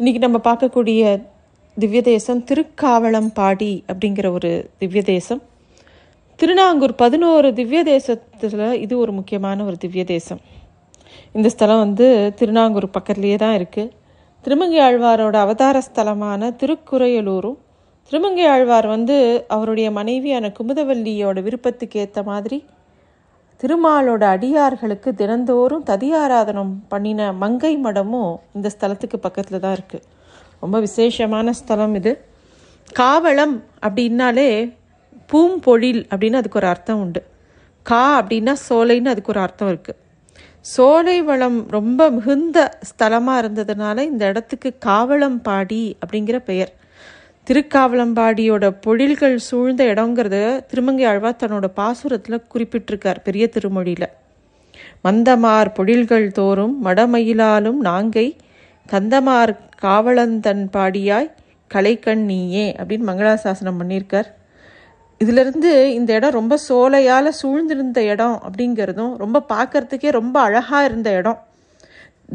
இன்னைக்கு நம்ம பார்க்கக்கூடிய திவ்ய தேசம் திருக்காவளம்பாடி அப்படிங்கிற ஒரு திவ்ய தேசம் திருநாங்கூர் பதினோரு திவ்ய தேசத்தில் இது ஒரு முக்கியமான ஒரு திவ்ய தேசம் இந்த ஸ்தலம் வந்து திருநாங்கூர் பக்கத்துலேயே தான் இருக்குது திருமங்கை ஆழ்வாரோட அவதார ஸ்தலமான திருக்குறையலூரும் திருமங்கை ஆழ்வார் வந்து அவருடைய மனைவியான குமுதவல்லியோட விருப்பத்துக்கு ஏற்ற மாதிரி திருமாலோட அடியார்களுக்கு தினந்தோறும் ததியாராதனம் பண்ணின மங்கை மடமும் இந்த ஸ்தலத்துக்கு பக்கத்தில் தான் இருக்குது ரொம்ப விசேஷமான ஸ்தலம் இது. காவளம் அப்படின்னாலே பூம்பொழில் அப்படின்னு அதுக்கு ஒரு அர்த்தம் உண்டு. கா அப்படின்னா சோலைன்னு அதுக்கு ஒரு அர்த்தம் இருக்குது சோலை வளம் ரொம்ப மிகுந்த ஸ்தலமாக இருந்ததுனால இந்த இடத்துக்கு காவளம்பாடி அப்படிங்கிற பெயர். திருக்காவலம்பாடியோட பொழில்கள் சூழ்ந்த இடங்கிறத திருமங்கை ஆழ்வார் தன்னோட பாசுரத்தில் குறிப்பிட்டிருக்கார் பெரிய திருமொழியில். மந்தமார் பொழில்கள் தோறும் மடமயிலாலும் நாங்கை கந்தமார் காவலந்தன் பாடியாய் கலைக்கண் நீயே அப்படின்னு மங்களாசாசனம் பண்ணியிருக்கார். இதிலிருந்து இந்த இடம் ரொம்ப சோலையால் சூழ்ந்திருந்த இடம் அப்படிங்கிறதும் ரொம்ப பார்க்கறதுக்கே ரொம்ப அழகாக இருந்த இடம்.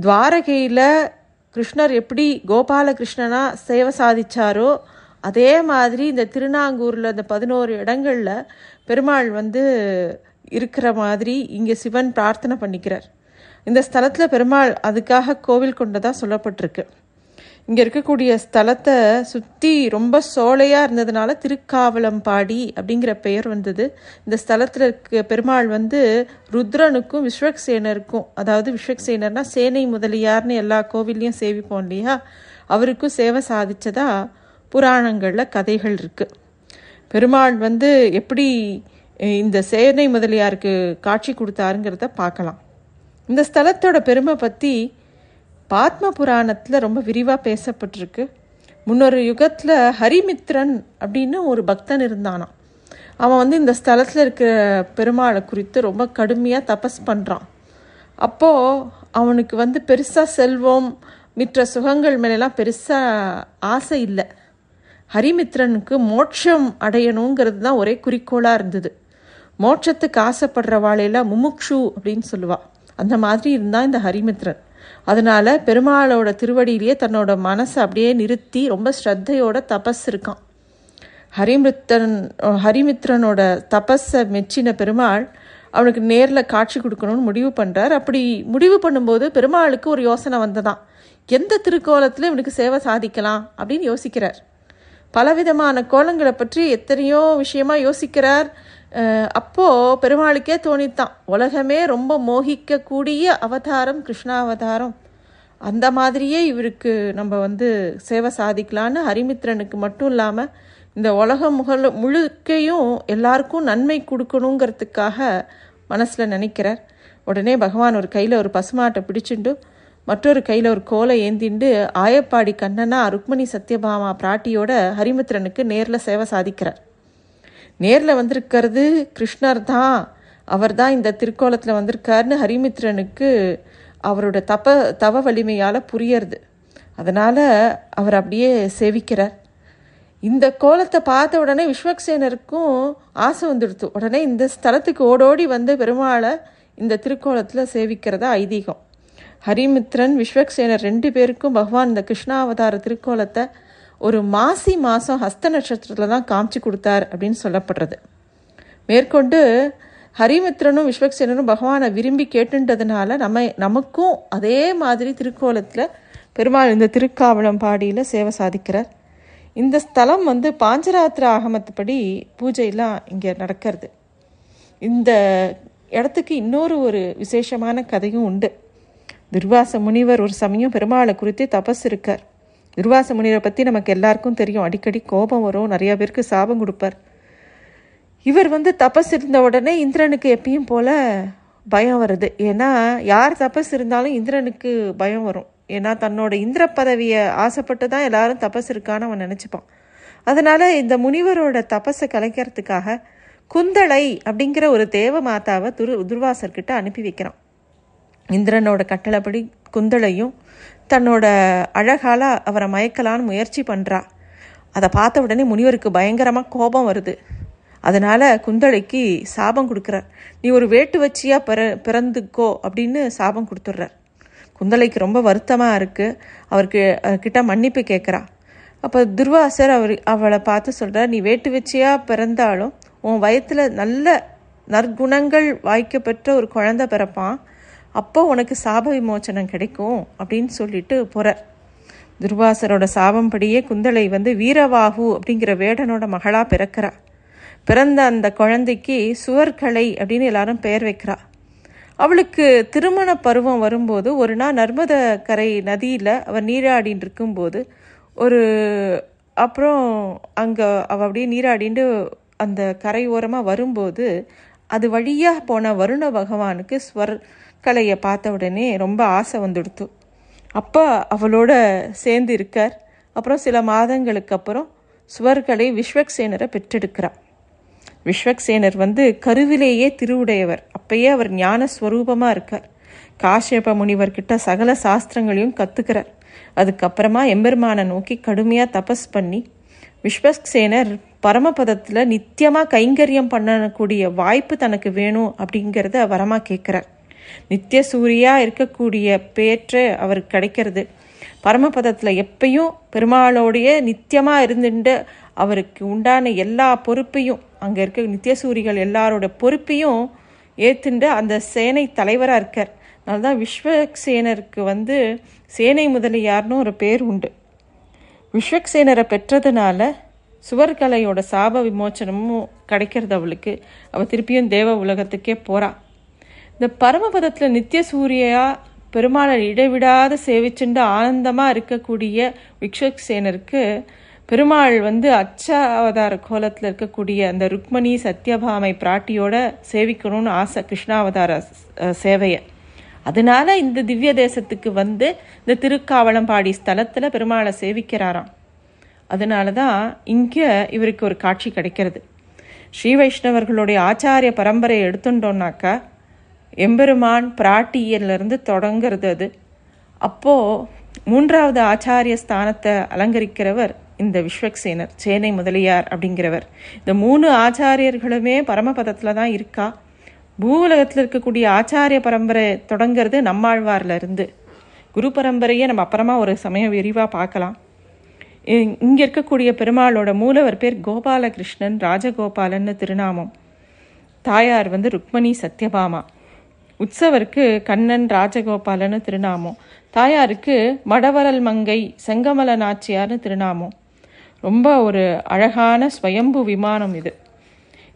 துவாரகையில் கிருஷ்ணர் எப்படி கோபாலகிருஷ்ணனா சேவை சாதிச்சாரோ அதே மாதிரி இந்த திருநாங்கூரில் இந்த பதினோரு இடங்களில் பெருமாள் வந்து இருக்கிற மாதிரி இங்கே சிவன் பிரார்த்தனை பண்ணிக்கிறார். இந்த ஸ்தலத்தில் பெருமாள் அதுக்காக கோவில் கொண்டதாக சொல்லப்பட்டிருக்கு. இங்கே இருக்கக்கூடிய ஸ்தலத்தை சுற்றி ரொம்ப சோலையாக இருந்ததுனால திருக்காவலம்பாடி அப்படிங்கிற பெயர் வந்தது. இந்த ஸ்தலத்தில் இருக்க பெருமாள் வந்து ருத்ரனுக்கும் விஸ்வக்சேனருக்கும் அதாவது விஸ்வக்சேனர்னா சேனை முதலியார்னு எல்லா கோவில்லையும் சேவிப்போம் இல்லையா? அவருக்கும் சேவை சாதித்ததாக புராணங்களில் கதைகள் இருக்குது பெருமாள் வந்து எப்படி இந்த சேனை முதலியாருக்கு காட்சி கொடுத்தாருங்கிறத பார்க்கலாம். இந்த ஸ்தலத்தோட பெருமை பற்றி பாத்ம புராணத்தில் ரொம்ப விரிவாக பேசப்பட்டிருக்கு. முன்னொரு யுகத்தில் ஹரிமித்ரன் அப்படின்னு ஒரு பக்தன் இருந்தானான் அவன் வந்து இந்த ஸ்தலத்தில் இருக்கிற பெருமாளை குறித்து ரொம்ப கடுமையாக தபஸ் பண்ணுறான் அப்போது அவனுக்கு வந்து பெருசாக செல்வம் மிற்ற சுகங்கள் மேலெல்லாம் பெருசாக ஆசை இல்லை. ஹரிமித்ரனுக்கு மோட்சம் அடையணுங்கிறது தான் ஒரே குறிக்கோளாக இருந்தது. மோட்சத்துக்கு ஆசைப்படுற வாழையெல்லாம் முமுக்ஷு அப்படின்னு சொல்லுவாள் அந்த மாதிரி இருந்தால் இந்த ஹரிமித்ரன். அதனால் பெருமாளோட திருவடியிலேயே தன்னோட மனசை அப்படியே நிறுத்தி ரொம்ப ஸ்ரத்தையோட தபஸ் இருக்கான். ஹரிமித்ரன் ஹரிமித்ரனோட தபஸை மெச்சின பெருமாள் அவனுக்கு நேரில் காட்சி கொடுக்கணும்னு முடிவு பண்ணுறார் அப்படி முடிவு பண்ணும்போது பெருமாளுக்கு ஒரு யோசனை வந்ததான். எந்த திருக்கோலத்தில் இவனுக்கு சேவை சாதிக்கலாம் அப்படின்னு யோசிக்கிறார். பலவிதமான கோலங்களை பற்றி எத்தனையோ விஷயமா யோசிக்கிறார். அப்போது பெருமாளுக்கே தோணித்தான். உலகமே ரொம்ப மோகிக்கக்கூடிய அவதாரம் கிருஷ்ணாவதாரம். அந்த மாதிரியே இவருக்கு நம்ம வந்து சேவை சாதிக்கலான்னு ஹரிமித்ரனுக்கு மட்டும் இல்லாமல் இந்த உலகம் முகல் முழுக்கையும் எல்லாருக்கும் நன்மை கொடுக்கணுங்கிறதுக்காக மனசில் நினைக்கிறார். உடனே பகவான் ஒரு கையில் ஒரு பசுமாட்டை பிடிச்சிண்டு மற்றொரு கையில் ஒரு கோலை ஏந்திண்டு ஆயப்பாடி கண்ணனா ருக்மணி சத்யபாமா பிராட்டியோட ஹரிமித்ரனுக்கு நேரில் சேவை சாதிக்கிறார். நேரில் வந்திருக்கிறது கிருஷ்ணர் தான். அவர் தான் இந்த திருக்கோலத்தில் வந்திருக்காருன்னு ஹரிமித்ரனுக்கு அவரோட தப்ப தவ வலிமையால் புரியறது. அதனால் அவர் அப்படியே சேவிக்கிறார். இந்த கோலத்தை பார்த்த உடனே விஸ்வக்சேனருக்கும் ஆசை வந்துடுத்து. உடனே இந்த ஸ்தலத்துக்கு ஓடோடி வந்து பெருமாளை இந்த திருக்கோலத்தில் சேவிக்கிறதா ஐதீகம். ஹரிமித்ரன் விஸ்வக்சேனர் ரெண்டு பேருக்கும் பகவான் இந்த கிருஷ்ணாவதார திருக்கோலத்தை ஒரு மாசி மாதம் ஹஸ்த நட்சத்திரத்தில் தான் காமிச்சு கொடுத்தார் அப்படின்னு சொல்லப்படுறது. மேற்கொண்டு ஹரிமித்ரனும் விஸ்வக்சேனரும் பகவானை விரும்பி கேட்டுன்றதுனால நம்ம நமக்கும் அதே மாதிரி திருக்கோலத்தில் பெருமாள் இந்த திருக்காவளம் பாடியில் சேவை சாதிக்கிறார். இந்த ஸ்தலம் வந்து பாஞ்சராத்திர ஆகமத்துப்படி பூஜையெல்லாம் இங்கே நடக்கிறது. இந்த இடத்துக்கு இன்னொரு ஒரு விசேஷமான கதையும் உண்டு. துர்வாச முனிவர் ஒரு சமயம் பெருமாளை குறித்து தபஸ் இருக்கார் துர்வாச முனிவரை பற்றி நமக்கு எல்லாருக்கும் தெரியும். அடிக்கடி கோபம் வரும். நிறைய பேருக்கு சாபம் கொடுப்பார். இவர் வந்து தபஸ் இருந்த உடனே இந்திரனுக்கு எப்பயும் போல பயம் வருது. ஏன்னா யார் தபஸ் இருந்தாலும் இந்திரனுக்கு பயம் வரும். ஏன்னா தன்னோட இந்திர பதவியை ஆசைப்பட்டு தான் எல்லாரும் தபஸ் இருக்கான்னு அவன் நினச்சிப்பான். அதனால் இந்த முனிவரோட தபஸை கலைக்கிறதுக்காக குந்தளை அப்படிங்கிற ஒரு தேவ மாதாவை துரு துர்வாசர்கிட்ட அனுப்பி வைக்கிறான். இந்திரனோட கட்டளைப்படி குந்தளையும் தன்னோட அழகால அவரை மயக்கலான்னு முயற்சி பண்ணுறா அதை பார்த்த உடனே முனிவருக்கு பயங்கரமாக கோபம் வருது. அதனால் குந்தளைக்கு சாபம் கொடுக்குறார் நீ ஒரு வேட்டு வச்சியாக பிற பிறந்துக்கோ அப்படின்னு சாபம் கொடுத்துட்றார் குந்தளைக்கு ரொம்ப வருத்தமாக இருக்குது அவருக்கு கிட்ட மன்னிப்பு கேட்குறா அப்போ துர்வாசர் அவர் அவளை பார்த்து சொல்கிறார் நீ வேட்டு வச்சியாக பிறந்தாலும் உன் வயத்தில் நல்ல நற்குணங்கள் வாய்க்கப்பெற்ற ஒரு குழந்தை பிறப்பான். அப்போ உனக்கு சாப விமோச்சனம் கிடைக்கும் அப்படின்னு சொல்லிட்டு போகிறார் துர்வாசரோட சாபம்படியே குந்தலை வந்து வீரவாகு அப்படிங்கிற வேடனோட மகளாக பிறக்கிறா. பிறந்த அந்த குழந்தைக்கு சுவர்கலை அப்படின்னு எல்லாரும் பெயர் வைக்கிறா. அவளுக்கு திருமண பருவம் வரும்போது ஒரு நாள் நர்மத கரை நதியில் அவர் நீராடின்னு இருக்கும்போது ஒரு அப்புறம் அங்கே அவள் அப்படியே நீராடிண்டு அந்த கரை ஓரமாக வரும்போது அது வழியாக போன வருண பகவானுக்கு ஸ்வர் கலையை பார்த்த உடனே ரொம்ப ஆசை வந்துடுத்து. அப்பா அவளோட சேர்ந்து இருக்கார். அப்புறம் சில மாதங்களுக்கு அப்புறம் சுவர்களை விஸ்வக்சேனரை பெற்றெடுக்கிறார். விஸ்வக்சேனர் வந்து கருவிலேயே திருவுடையவர். அப்பயே அவர் ஞான ஸ்வரூபமாக இருக்கார். காஷ்யப முனிவர்கிட்ட சகல சாஸ்திரங்களையும் கற்றுக்கிறார் அதுக்கப்புறமா எம்பெருமானை நோக்கி கடுமையாக தபஸ் பண்ணி விஸ்வக்சேனர் பரமபதத்தில் நித்தியமாக கைங்கரியம் பண்ணக்கூடிய வாய்ப்பு தனக்கு வேணும் அப்படிங்கிறத வரமாக கேட்குறார் நித்திய சூரியாக இருக்கக்கூடிய பேற்று அவருக்கு கிடைக்கிறது. பரமபதத்தில் எப்பையும் பெருமாளோடைய நித்தியமாக இருந்துட்டு அவருக்கு உண்டான எல்லா பொறுப்பையும் அங்கே இருக்க நித்தியசூரிகள் எல்லாரோட பொறுப்பையும் ஏற்றுண்டு அந்த சேனை தலைவராக இருக்கார். அதனால தான் விஸ்வக்சேனருக்கு வந்து சேனை முதலியார்னு ஒரு பேர் உண்டு. விஸ்வக்சேனரை பெற்றதுனால சுவர்கலையோட சாப விமோச்சனமும் கிடைக்கிறது அவளுக்கு. அவள் திருப்பியும் தேவ உலகத்துக்கே போகிறாள் இந்த பரமபதத்தில் நித்திய சூரியா பெருமாளை இடைவிடாத சேவிச்சுண்டு ஆனந்தமாக இருக்கக்கூடிய விக்ஷக்சேனருக்கு பெருமாள் வந்து அச்ச அவதார கோலத்தில் இருக்கக்கூடிய அந்த ருக்மணி சத்யபாமை பிராட்டியோட சேவிக்கணும்னு ஆசை கிருஷ்ணாவதார சேவையை. அதனால இந்த திவ்ய தேசத்துக்கு வந்து இந்த திருக்காவளம்பாடி ஸ்தலத்தில் பெருமாளை சேவிக்கிறாராம். அதனால தான் இங்கே இவருக்கு ஒரு காட்சி கிடைக்கிறது. ஸ்ரீ வைஷ்ணவர்களுடைய ஆச்சாரிய பரம்பரையை எடுத்துட்டோம்னாக்கா எம்பெருமான் பிராட்டியிலிருந்து தொடங்கிறது அது. அப்போது மூன்றாவது ஆச்சாரிய ஸ்தானத்தை அலங்கரிக்கிறவர் இந்த விஸ்வக்சேனர் சேனை முதலியார் அப்படிங்கிறவர். இந்த மூணு ஆச்சாரியர்களுமே பரமபதத்தில் தான் இருக்கா. பூவுலகத்தில் இருக்கக்கூடிய ஆச்சாரிய பரம்பரை தொடங்கிறது நம்மாழ்வார்லேருந்து. குரு பரம்பரையை நம்ம அப்புறமா ஒரு சமயம் விரிவாக பார்க்கலாம். இங்கே இருக்கக்கூடிய பெருமாளோட மூலவர் பேர் கோபாலகிருஷ்ணன் ராஜகோபாலன்னு திருநாமம். தாயார் வந்து ருக்மணி சத்யபாமா. உற்சவருக்கு கண்ணன் ராஜகோபாலன்னு திருநாமம். தாயாருக்கு மடவரல் மங்கை செங்கமல நாச்சியார்னு திருநாமம். ரொம்ப ஒரு அழகான ஸ்வயம்பு விமானம் இது.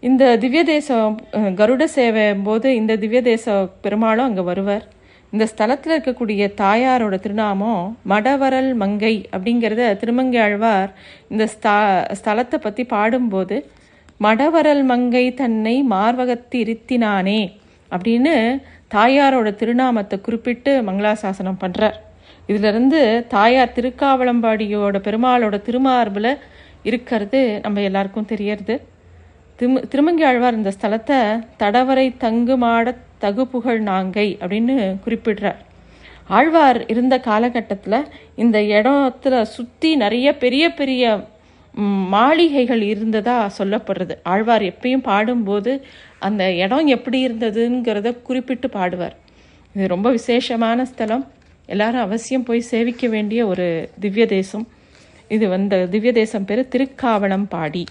இந்த திவ்ய தேசம் கருட சேவை போது இந்த திவ்ய தேச பெருமாளும் அங்கே வருவார். இந்த ஸ்தலத்தில் இருக்கக்கூடிய தாயாரோட திருநாமம் மடவரல் மங்கை அப்படிங்கிறத திருமங்கை ஆழ்வார் இந்த ஸ்தா ஸ்தலத்தை பற்றி பாடும்போது மடவரல் மங்கை தன்னை மார்வகத்திருத்தினானே அப்படின்னு தாயாரோட திருநாமத்தை குறிப்பிட்டு மங்களாசாசனம் பண்ணுறார் இதிலிருந்து தாயார் திருக்காவளம்பாடியோட பெருமாளோட திருமார்பில் இருக்கிறது நம்ம எல்லாருக்கும் தெரியறது. திரு திருமங்கி ஆழ்வார் இந்த ஸ்தலத்தை தடவரை தங்குமாட தகுப்புகழ் நாங்கை அப்படின்னு குறிப்பிடுறார். ஆழ்வார் இருந்த காலகட்டத்தில் இந்த இடத்துல சுற்றி நிறைய பெரிய பெரிய மாளிகைகள் இருந்ததா சொல்லப்படுறது. ஆழ்வார் எப்பயும் பாடும்போது அந்த இடம் எப்படி இருந்ததுங்கிறத குறிப்பிட்டு பாடுவார். இது ரொம்ப விசேஷமான ஸ்தலம். எல்லாரும் அவசியம் போய் சேவிக்க வேண்டிய ஒரு திவ்ய தேசம் இது வந்து திவ்ய தேசம் பேர் திருக்காவணம் பாடி